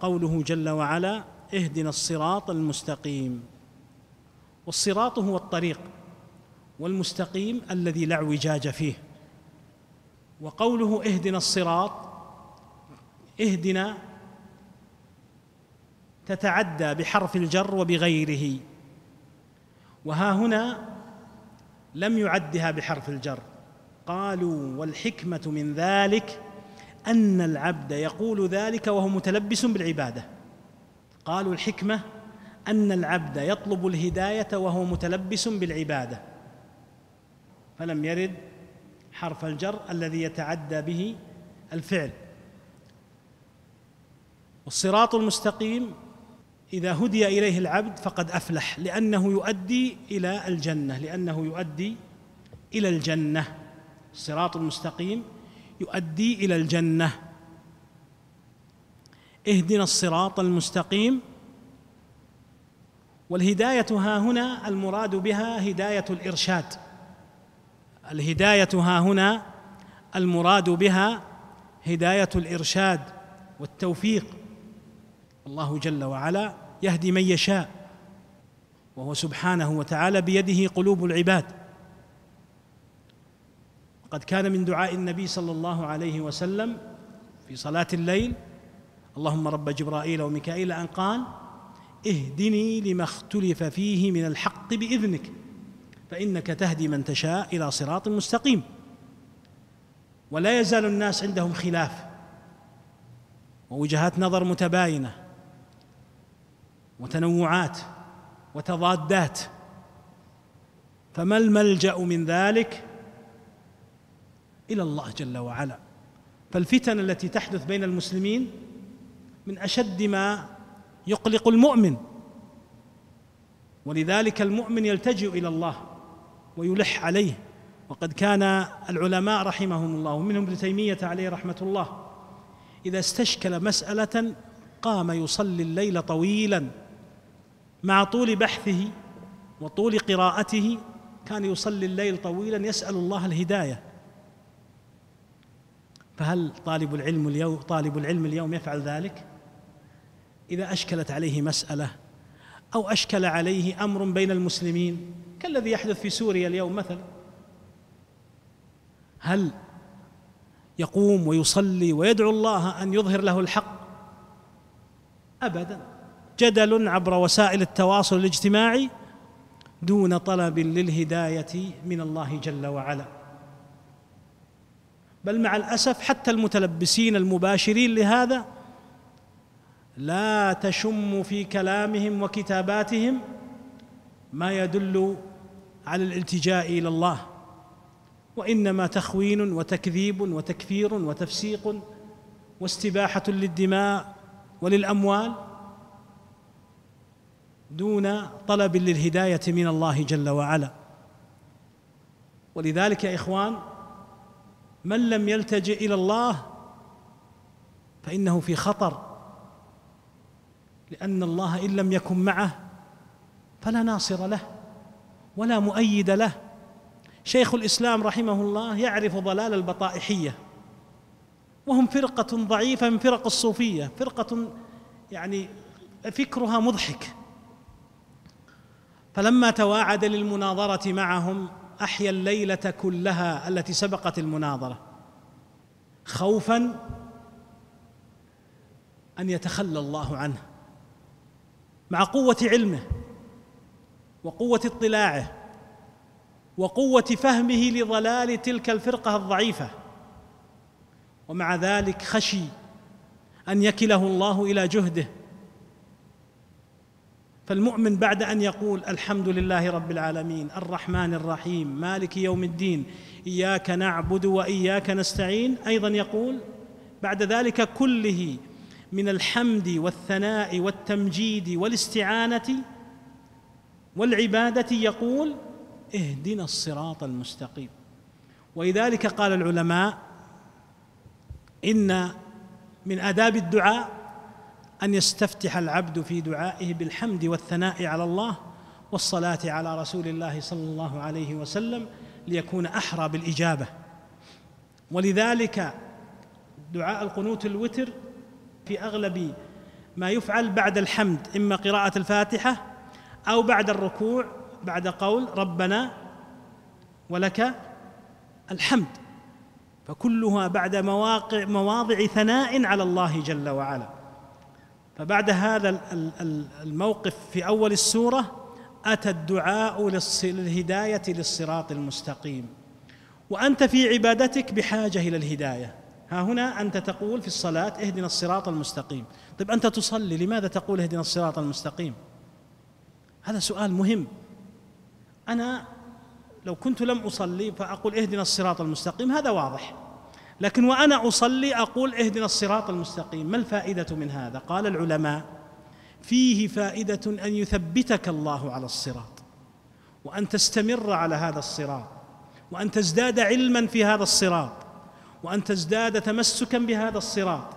قوله جل وعلا اهدنا الصراط المستقيم. والصراط هو الطريق والمستقيم الذي لا اعوجاج فيه. وقوله اهدنا الصراط اهدنا تتعدى بحرف الجر وبغيره. وها هنا لم يعدها بحرف الجر. قالوا والحكمة من ذلك أن العبد يقول ذلك وهو متلبس بالعبادة. قالوا الحكمة أن العبد يطلب الهداية وهو متلبس بالعبادة. فلم يرد حرف الجر الذي يتعدى به الفعل. والصراط المستقيم إذا هدي إليه العبد فقد أفلح لأنه يؤدي إلى الجنة لأنه يؤدي إلى الجنة. الصراط المستقيم يؤدي إلى الجنة. اهدنا الصراط المستقيم. والهداية ها هنا المراد بها هداية الإرشاد. الهداية ها هنا المراد بها هداية الإرشاد والتوفيق. الله جل وعلا يهدي من يشاء وهو سبحانه وتعالى بيده قلوب العباد. قد كان من دعاء النبي صلى الله عليه وسلم في صلاة الليل. اللهم رب جبرائيل وميكائيل أن قال اهدني لما اختلف فيه من الحق بإذنك فإنك تهدي من تشاء إلى صراط مستقيم. ولا يزال الناس عندهم خلاف ووجهات نظر متباينة وتنوعات وتضادات. فما الملجأ من ذلك إلى الله جل وعلا. فالفتن التي تحدث بين المسلمين من أشد ما يقلق المؤمن. ولذلك المؤمن يلتجئ إلى الله ويلح عليه. وقد كان العلماء رحمهم الله ومنهم ابن تيمية عليه رحمة الله إذا استشكل مسألة قام يصلي الليل طويلا مع طول بحثه وطول قراءته كان يصلي الليل طويلا يسأل الله الهداية. فهل طالب العلم اليوم طالب العلم اليوم يفعل ذلك؟ إذا أشكلت عليه مسألة أو أشكل عليه أمر بين المسلمين كالذي يحدث في سوريا اليوم مثلا هل يقوم ويصلي ويدعو الله أن يظهر له الحق؟ ابدا. جدل عبر وسائل التواصل الاجتماعي دون طلب للهداية من الله جل وعلا. بل مع الأسف حتى المتلبسين المباشرين لهذا لا تشم في كلامهم وكتاباتهم ما يدل على الالتجاء إلى الله وإنما تخوين وتكذيب وتكفير وتفسيق واستباحة للدماء وللأموال دون طلب للهداية من الله جل وعلا. ولذلك يا إخوان من لم يلتجئ إلى الله فإنه في خطر. لأن الله إن لم يكن معه فلا ناصر له ولا مؤيد له. شيخ الإسلام رحمه الله يعرف ضلال البطائحية وهم فرقة ضعيفة من فرق الصوفية فرقة يعني فكرها مضحك. فلما تواعد للمناظرة معهم أحيا الليلة كلها التي سبقت المناظرة. خوفا أن يتخلى الله عنه. مع قوة علمه وقوة اطلاعه وقوة فهمه لضلال تلك الفرقة الضعيفة. ومع ذلك خشي أن يكله الله إلى جهده. فالمؤمن بعد أن يقول الحمد لله رب العالمين الرحمن الرحيم مالك يوم الدين إياك نعبد وإياك نستعين أيضا يقول بعد ذلك كله من الحمد والثناء والتمجيد والاستعانة والعبادة يقول اهدنا الصراط المستقيم. ولذلك قال العلماء إن من آداب الدعاء أن يستفتح العبد في دعائه بالحمد والثناء على الله والصلاة على رسول الله صلى الله عليه وسلم ليكون أحرى بالإجابة. ولذلك دعاء القنوت الوتر في أغلب ما يفعل بعد الحمد إما قراءة الفاتحة أو بعد الركوع بعد قول ربنا ولك الحمد. فكلها بعد مواقع مواضع ثناء على الله جل وعلا. فبعد هذا الموقف في أول السورة أتى الدعاء للهداية للصراط المستقيم. وأنت في عبادتك بحاجة إلى الهداية. ها هنا أنت تقول في الصلاة اهدنا الصراط المستقيم. طيب أنت تصلي لماذا تقول اهدنا الصراط المستقيم؟ هذا سؤال مهم. أنا لو كنت لم أصلي فأقول اهدنا الصراط المستقيم هذا واضح. لكن وأنا أصلي أقول اهدنا الصراط المستقيم. ما الفائدة من هذا؟ قال العلماء فيه فائدة أن يثبتك الله على الصراط وأن تستمر على هذا الصراط وأن تزداد علما في هذا الصراط وأن تزداد تمسكا بهذا الصراط.